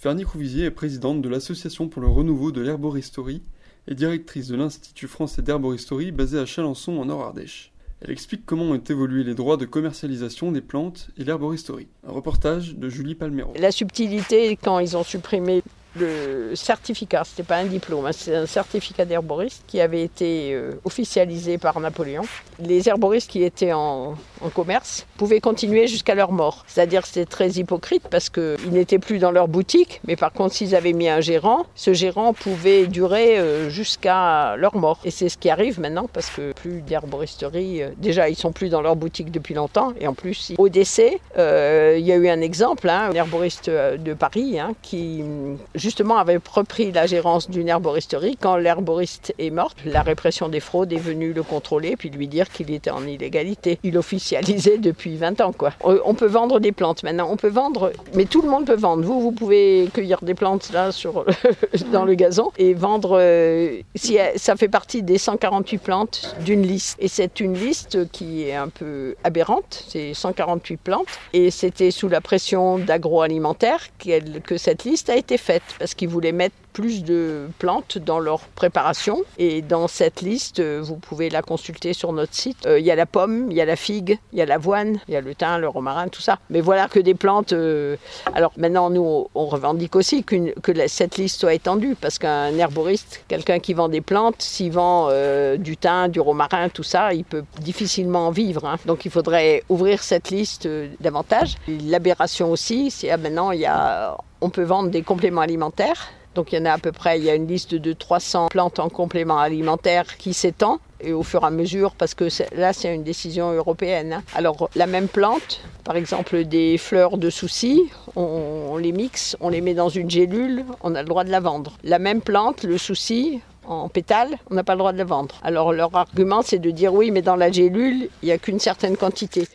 Fernie Rouvizier est présidente de l'Association pour le renouveau de l'herboristerie et directrice de l'Institut français d'herboristerie basé à Chalençon en Nord-Ardèche. Elle explique comment ont évolué les droits de commercialisation des plantes et l'herboristerie. Un reportage de Julie Palmero. La subtilité, quand ils ont supprimé le certificat, c'était pas un diplôme, hein, c'est un certificat d'herboriste qui avait été euh, officialisé par Napoléon. Les herboristes qui étaient en, commerce pouvaient continuer jusqu'à leur mort. C'est-à-dire que c'était très hypocrite parce qu'ils n'étaient plus dans leur boutique, mais par contre s'ils avaient mis un gérant, ce gérant pouvait durer euh, jusqu'à leur mort. Et c'est ce qui arrive maintenant parce que plus d'herboristerie, euh, déjà ils sont plus dans leur boutique depuis longtemps et en plus au décès, il y a eu un exemple, hein, un herboriste de Paris hein, qui justement avait repris la gérance d'une herboristerie. Quand l'herboriste est morte, la répression des fraudes est venue le contrôler puis lui dire qu'il était en illégalité. Il officialisait depuis 20 ans. Quoi. On peut vendre des plantes maintenant, on peut vendre, mais tout le monde peut vendre. Vous, vous pouvez cueillir des plantes là sur, dans le gazon et vendre. Euh, si ça fait partie des 148 plantes d'une liste. Et c'est une liste qui est un peu aberrante. C'est 148 plantes et c'était sous la pression d'agroalimentaire que cette liste a été faite parce qu'ils voulaient mettre plus de plantes dans leur préparation. Et dans cette liste, euh, vous pouvez la consulter sur notre site. Euh, il y a la pomme, il y a la figue, il y a l'avoine, il y a le thym, le romarin, tout ça. Mais voilà que des plantes. Euh, alors maintenant, nous, on revendique aussi que cette liste soit étendue parce qu'un herboriste, quelqu'un qui vend des plantes, s'il vend du thym, du romarin, tout ça, il peut difficilement en vivre. Hein. Donc il faudrait ouvrir cette liste davantage. L'aberration aussi, c'est ah, maintenant, il y a on peut vendre des compléments alimentaires. Donc il y en a à peu près, il y a une liste de 300 plantes en compléments alimentaires qui s'étend et au fur et à mesure, parce que là c'est une décision européenne. Hein. Alors la même plante, par exemple des fleurs de souci, on, les mixe, on les met dans une gélule, on a le droit de la vendre. La même plante, le souci, en pétales, on n'a pas le droit de la vendre. Alors leur argument c'est de dire oui mais dans la gélule, il n'y a qu'une certaine quantité.